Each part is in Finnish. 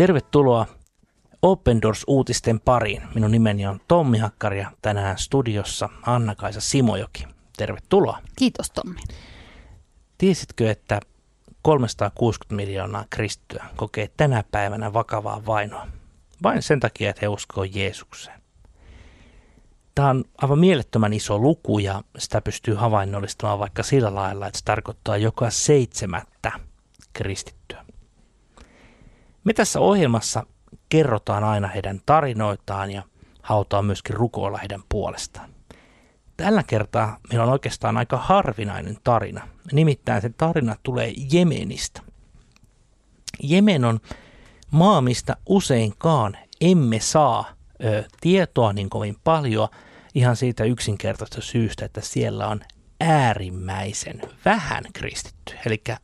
Tervetuloa Open Doors-uutisten pariin. Minun nimeni on Tommi Hakkari ja tänään studiossa Anna-Kaisa Simojoki. Tervetuloa. Kiitos Tommi. Tiesitkö, että 360 miljoonaa kristittyä kokee tänä päivänä vakavaa vainoa? Vain sen takia, että he uskoo Jeesukseen. Tämä on aivan mielettömän iso luku ja sitä pystyy havainnollistamaan vaikka sillä lailla, että se tarkoittaa joka seitsemättä kristittyä. Me tässä ohjelmassa kerrotaan aina heidän tarinoitaan ja halutaan myöskin rukoilla heidän puolestaan. Tällä kertaa meillä on oikeastaan aika harvinainen tarina. Nimittäin se tarina tulee Jemenistä. Jemen on maa, mistä useinkaan emme saa ö, tietoa niin kovin paljon ihan siitä yksinkertaisesta syystä, että siellä on äärimmäisen vähän kristitty.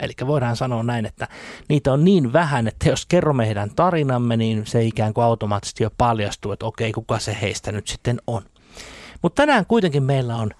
Eli, voidaan sanoa näin, että niitä on niin vähän, että jos kerromme heidän tarinamme, niin se ikään kuin automaattisesti jo paljastuu, että okei, kuka se heistä nyt sitten on. Mutta tänään kuitenkin meillä on,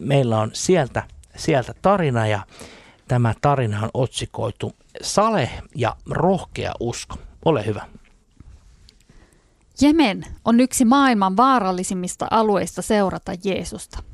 meillä on sieltä, sieltä tarina ja tämä tarina on otsikoitu Sale ja rohkea usko. Ole hyvä. Jemen on yksi maailman vaarallisimmista alueista seurata Jeesusta –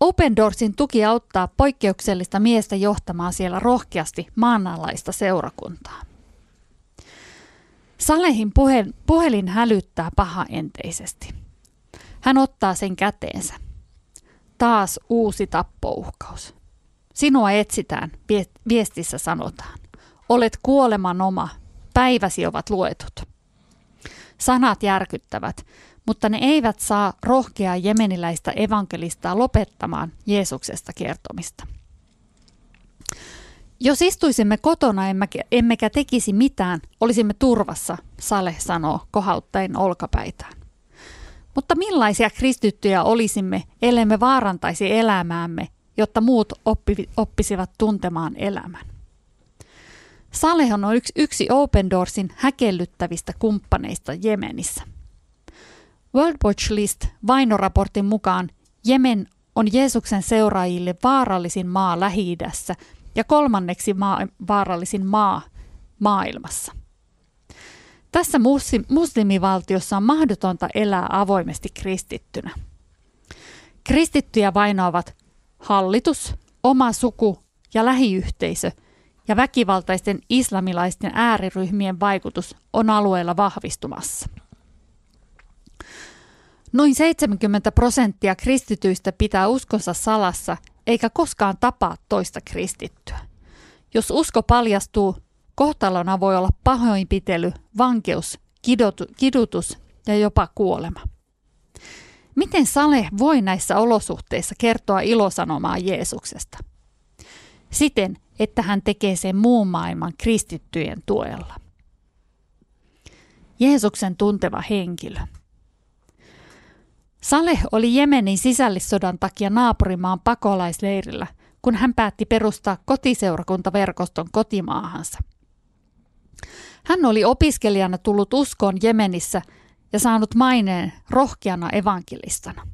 Open Doorsin tuki auttaa poikkeuksellista miestä johtamaan siellä rohkeasti maanalaista seurakuntaa. Salehin puhelin, puhelin hälyttää pahaenteisesti. Hän ottaa sen käteensä. Taas uusi tappouhkaus. Sinua etsitään, viestissä sanotaan. Olet kuoleman oma, päiväsi ovat luetut. Sanat järkyttävät, mutta ne eivät saa rohkeaa jemeniläistä evankelistaa lopettamaan Jeesuksesta kertomista. Jos istuisimme kotona emmekä tekisi mitään, olisimme turvassa, Sale sanoo kohauttaen olkapäitään. Mutta millaisia kristittyjä olisimme, ellemme vaarantaisi elämäämme, jotta muut oppi, oppisivat tuntemaan elämän? Saleh on yksi, yksi Open Doorsin häkellyttävistä kumppaneista Jemenissä – World Watch List vainoraportin mukaan Jemen on Jeesuksen seuraajille vaarallisin maa lähi ja kolmanneksi maa, vaarallisin maa maailmassa. Tässä muslimivaltiossa on mahdotonta elää avoimesti kristittynä. Kristittyjä vainoavat hallitus, oma suku ja lähiyhteisö, ja väkivaltaisten islamilaisten ääriryhmien vaikutus on alueella vahvistumassa. Noin 70 prosenttia kristityistä pitää uskonsa salassa eikä koskaan tapaa toista kristittyä. Jos usko paljastuu, kohtalona voi olla pahoinpitely, vankeus, kidutus ja jopa kuolema. Miten Sale voi näissä olosuhteissa kertoa ilosanomaa Jeesuksesta? Siten, että hän tekee sen muun maailman kristittyjen tuella. Jeesuksen tunteva henkilö – Saleh oli Jemenin sisällissodan takia naapurimaan pakolaisleirillä, kun hän päätti perustaa kotiseurakuntaverkoston kotimaahansa. Hän oli opiskelijana tullut uskoon Jemenissä ja saanut maineen rohkeana evankelistana.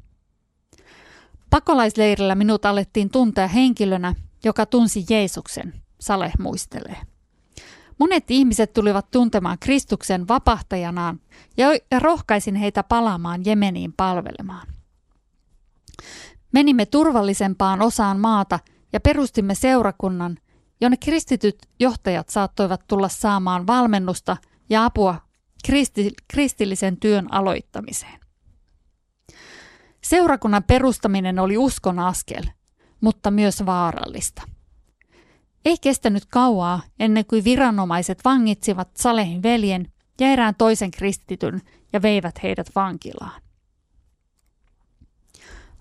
Pakolaisleirillä minut alettiin tuntea henkilönä, joka tunsi Jeesuksen, Saleh muistelee. Monet ihmiset tulivat tuntemaan Kristuksen vapahtajanaan ja, rohkaisin heitä palaamaan Jemeniin palvelemaan. Menimme turvallisempaan osaan maata ja perustimme seurakunnan, jonne kristityt johtajat saattoivat tulla saamaan valmennusta ja apua kristi, kristillisen työn aloittamiseen. Seurakunnan perustaminen oli uskon askel, mutta myös vaarallista. Ei kestänyt kauaa ennen kuin viranomaiset vangitsivat Salehin veljen ja erään toisen kristityn ja veivät heidät vankilaan.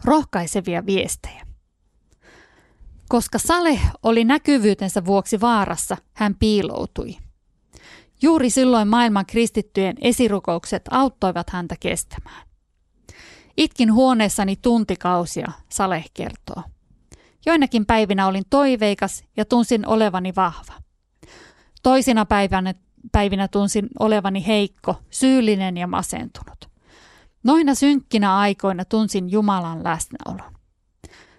Rohkaisevia viestejä. Koska Saleh oli näkyvyytensä vuoksi vaarassa, hän piiloutui. Juuri silloin maailman kristittyjen esirukoukset auttoivat häntä kestämään. Itkin huoneessani tuntikausia, Saleh kertoo. Joinakin päivinä olin toiveikas ja tunsin olevani vahva. Toisina päivänä, päivinä tunsin olevani heikko, syyllinen ja masentunut. Noina synkkinä aikoina tunsin Jumalan läsnäolon.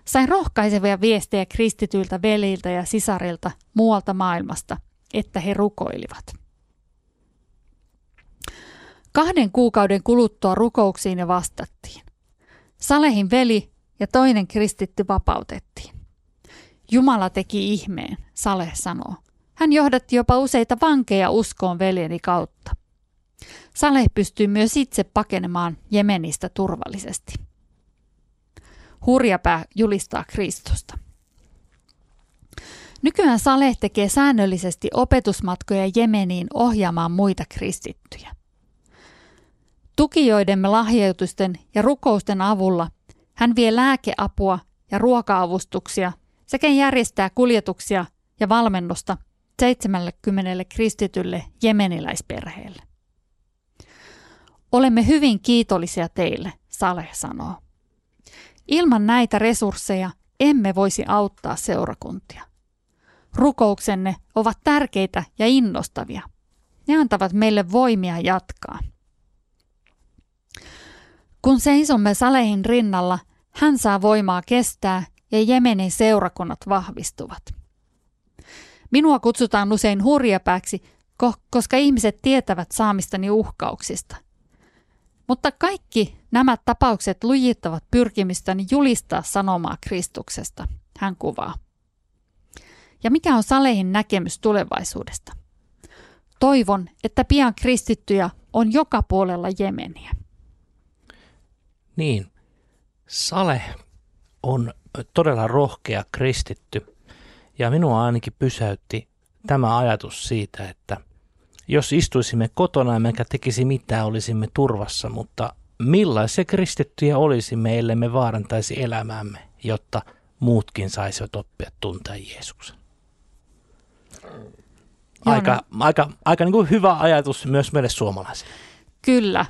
Sain rohkaisevia viestejä kristityiltä veliltä ja sisarilta muualta maailmasta, että he rukoilivat. Kahden kuukauden kuluttua rukouksiin ja vastattiin. Salehin veli ja toinen kristitty vapautettiin. Jumala teki ihmeen, Saleh sanoo. Hän johdatti jopa useita vankeja uskoon veljeni kautta. Saleh pystyy myös itse pakenemaan Jemenistä turvallisesti. Hurjapää julistaa Kristusta. Nykyään Saleh tekee säännöllisesti opetusmatkoja Jemeniin ohjaamaan muita kristittyjä. Tukijoidemme lahjoitusten ja rukousten avulla hän vie lääkeapua ja ruoka-avustuksia sekä järjestää kuljetuksia ja valmennusta 70 kristitylle jemeniläisperheelle. Olemme hyvin kiitollisia teille, Saleh sanoo. Ilman näitä resursseja emme voisi auttaa seurakuntia. Rukouksenne ovat tärkeitä ja innostavia. Ne antavat meille voimia jatkaa. Kun seisomme Salehin rinnalla, hän saa voimaa kestää ja Jemenin seurakunnat vahvistuvat. Minua kutsutaan usein hurjapääksi, koska ihmiset tietävät saamistani uhkauksista. Mutta kaikki nämä tapaukset lujittavat pyrkimistäni julistaa sanomaa Kristuksesta, hän kuvaa. Ja mikä on Salehin näkemys tulevaisuudesta? Toivon, että pian kristittyjä on joka puolella Jemeniä. Niin, Sale on todella rohkea kristitty ja minua ainakin pysäytti tämä ajatus siitä, että jos istuisimme kotona emmekä tekisi mitään, olisimme turvassa, mutta millaisia kristittyjä olisimme, ellei me vaarantaisi elämäämme, jotta muutkin saisivat oppia tuntea Jeesuksen. Aika, aika, aika niin kuin hyvä ajatus myös meille suomalaisille. Kyllä.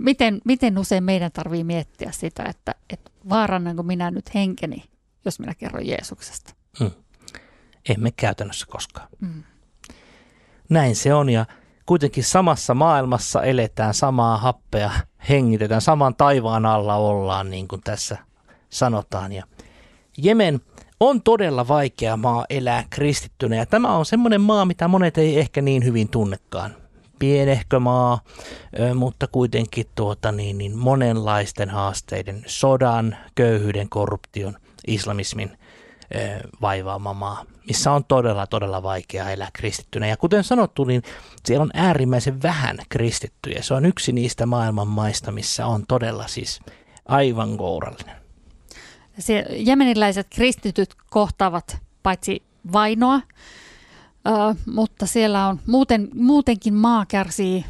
Miten, miten usein meidän tarvii miettiä sitä, että, että vaarannanko minä nyt henkeni, jos minä kerron Jeesuksesta? Hmm. Emme käytännössä koskaan. Hmm. Näin se on ja kuitenkin samassa maailmassa eletään samaa happea, hengitetään, saman taivaan alla ollaan niin kuin tässä sanotaan. Ja Jemen on todella vaikea maa elää kristittynä ja tämä on semmoinen maa, mitä monet ei ehkä niin hyvin tunnekaan. Pienehkö maa, mutta kuitenkin tuota, niin, niin monenlaisten haasteiden, sodan, köyhyyden, korruption, islamismin vaivaama maa, missä on todella, todella vaikea elää kristittynä. Ja kuten sanottu, niin siellä on äärimmäisen vähän kristittyjä. Se on yksi niistä maailman maista, missä on todella siis aivan kourallinen. Se, jemeniläiset kristityt kohtaavat paitsi vainoa, mutta siellä on muuten, muutenkin maa kärsii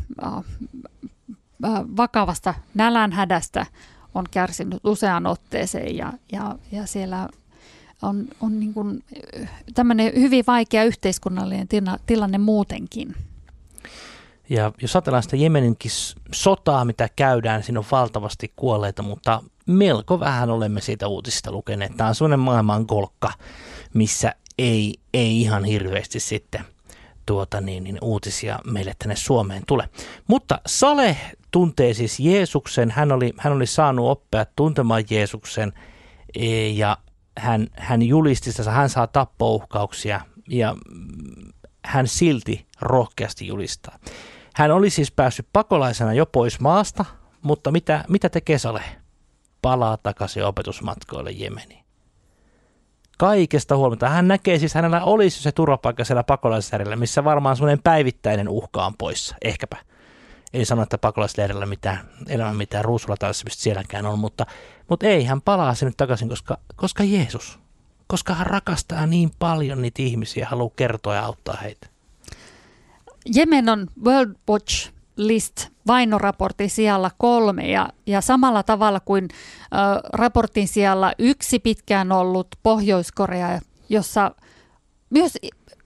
vakavasta nälänhädästä, on kärsinyt useaan otteeseen ja, ja, ja siellä on, on niin kuin tämmöinen hyvin vaikea yhteiskunnallinen tila, tilanne muutenkin. Ja jos ajatellaan sitä Jemeninkin sotaa, mitä käydään, siinä on valtavasti kuolleita, mutta melko vähän olemme siitä uutisista lukeneet. Tämä on sellainen maailman kolkka, missä ei, ei ihan hirveästi sitten tuota niin, niin uutisia meille tänne Suomeen tule. Mutta Sale tuntee siis Jeesuksen, hän oli, hän oli saanut oppia tuntemaan Jeesuksen e, ja hän, hän julisti sitä, hän saa tappouhkauksia ja hän silti rohkeasti julistaa. Hän oli siis päässyt pakolaisena jo pois maasta, mutta mitä, mitä tekee Sale? Palaa takaisin opetusmatkoille Jemeniin. Kaikesta huolimatta. Hän näkee siis, hänellä olisi se turvapaikka siellä pakolaisleirillä, missä varmaan semmoinen päivittäinen uhka on poissa. Ehkäpä. Ei sano, että pakolaisleirillä mitään, elämä mitään ruusulla tanssimista sielläkään on, mutta, mutta ei, hän palaa sinne takaisin, koska, koska Jeesus, koska hän rakastaa niin paljon niitä ihmisiä haluaa kertoa ja auttaa heitä. Jemen on World Watch List vainoraportin sijalla kolme ja, ja samalla tavalla kuin ö, raportin sijalla yksi pitkään ollut Pohjois-Korea, jossa myös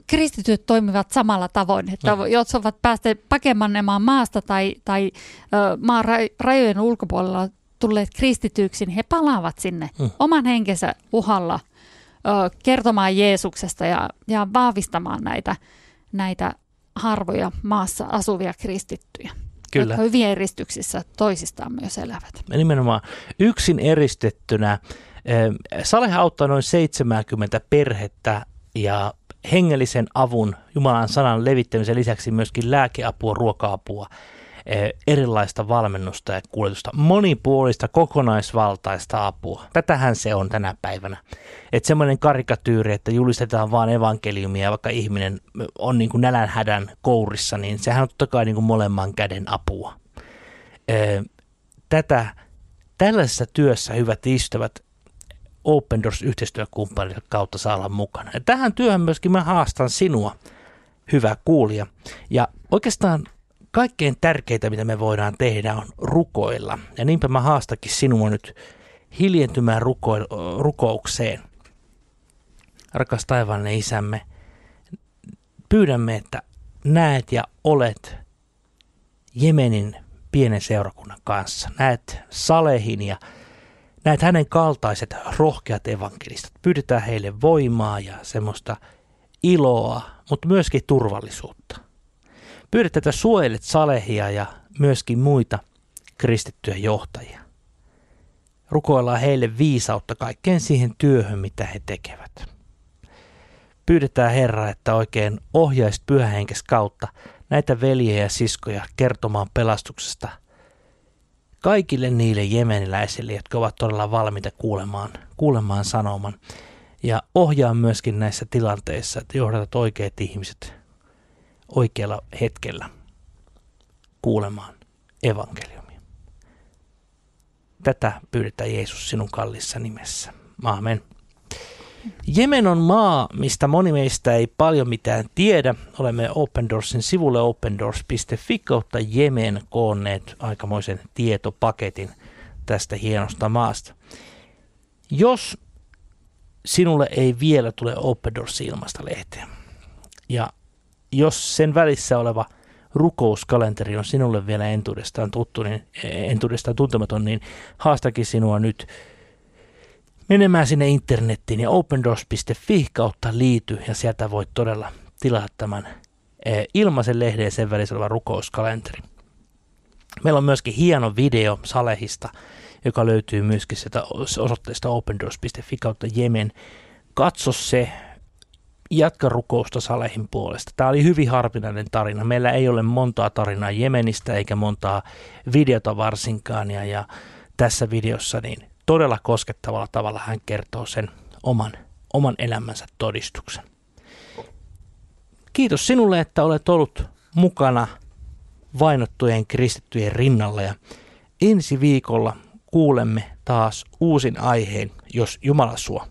kristityt toimivat samalla tavoin, että no. jos ovat päässeet pakemannemaan maasta tai, tai ö, maan rajojen ulkopuolella tulleet kristityiksi, niin he palaavat sinne hmm. oman henkensä uhalla ö, kertomaan Jeesuksesta ja, ja vahvistamaan näitä, näitä harvoja maassa asuvia kristittyjä. Kyllä. Jotka hyvin eristyksissä toisistaan myös elävät. Ja nimenomaan yksin eristettynä. Saleh auttaa noin 70 perhettä ja hengellisen avun, Jumalan sanan levittämisen lisäksi myöskin lääkeapua, ruoka-apua erilaista valmennusta ja kuljetusta, monipuolista, kokonaisvaltaista apua. Tätähän se on tänä päivänä. Että semmoinen karikatyyri, että julistetaan vaan evankeliumia, vaikka ihminen on niin kuin nälänhädän kourissa, niin sehän on totta kai niin kuin molemman käden apua. Tätä, tällaisessa työssä, hyvät ystävät, Open Doors yhteistyökumppanille kautta saa olla mukana. Ja tähän työhön myöskin mä haastan sinua, hyvä kuulija. Ja oikeastaan kaikkein tärkeintä, mitä me voidaan tehdä, on rukoilla. Ja niinpä mä haastakin sinua nyt hiljentymään ruko- rukoukseen. Rakas taivaallinen isämme, pyydämme, että näet ja olet Jemenin pienen seurakunnan kanssa. Näet Salehin ja näet hänen kaltaiset rohkeat evankelistat. Pyydetään heille voimaa ja semmoista iloa, mutta myöskin turvallisuutta. Pyydetään, että suojelet Salehia ja myöskin muita kristittyjä johtajia. Rukoillaan heille viisautta kaikkeen siihen työhön, mitä he tekevät. Pyydetään Herra, että oikein ohjaisit pyhähenkes kautta näitä veljejä ja siskoja kertomaan pelastuksesta – kaikille niille jemeniläisille, jotka ovat todella valmiita kuulemaan, kuulemaan sanoman. Ja ohjaa myöskin näissä tilanteissa, että johdatat oikeat ihmiset oikealla hetkellä kuulemaan evankeliumia. Tätä pyydetään Jeesus sinun kallissa nimessä. Aamen. Jemen on maa, mistä moni meistä ei paljon mitään tiedä. Olemme Open Doorsin sivulle opendoors.fi kautta Jemen koonneet aikamoisen tietopaketin tästä hienosta maasta. Jos sinulle ei vielä tule Open Doors ilmasta lehteä, ja jos sen välissä oleva rukouskalenteri on sinulle vielä entuudestaan tuttu, niin, entuudestaan tuntematon, niin haastakin sinua nyt menemään sinne internettiin ja opendoors.fi kautta liity ja sieltä voit todella tilata tämän e, ilmaisen lehden sen välissä oleva rukouskalenteri. Meillä on myöskin hieno video Salehista, joka löytyy myöskin sieltä osoitteesta opendoors.fi kautta Jemen. Katso se, jatka rukousta Salehin puolesta. Tämä oli hyvin harvinainen tarina. Meillä ei ole montaa tarinaa Jemenistä eikä montaa videota varsinkaan. Ja, ja tässä videossa niin todella koskettavalla tavalla hän kertoo sen oman, oman elämänsä todistuksen. Kiitos sinulle, että olet ollut mukana vainottujen kristittyjen rinnalla ja ensi viikolla kuulemme taas uusin aiheen, jos Jumala suo.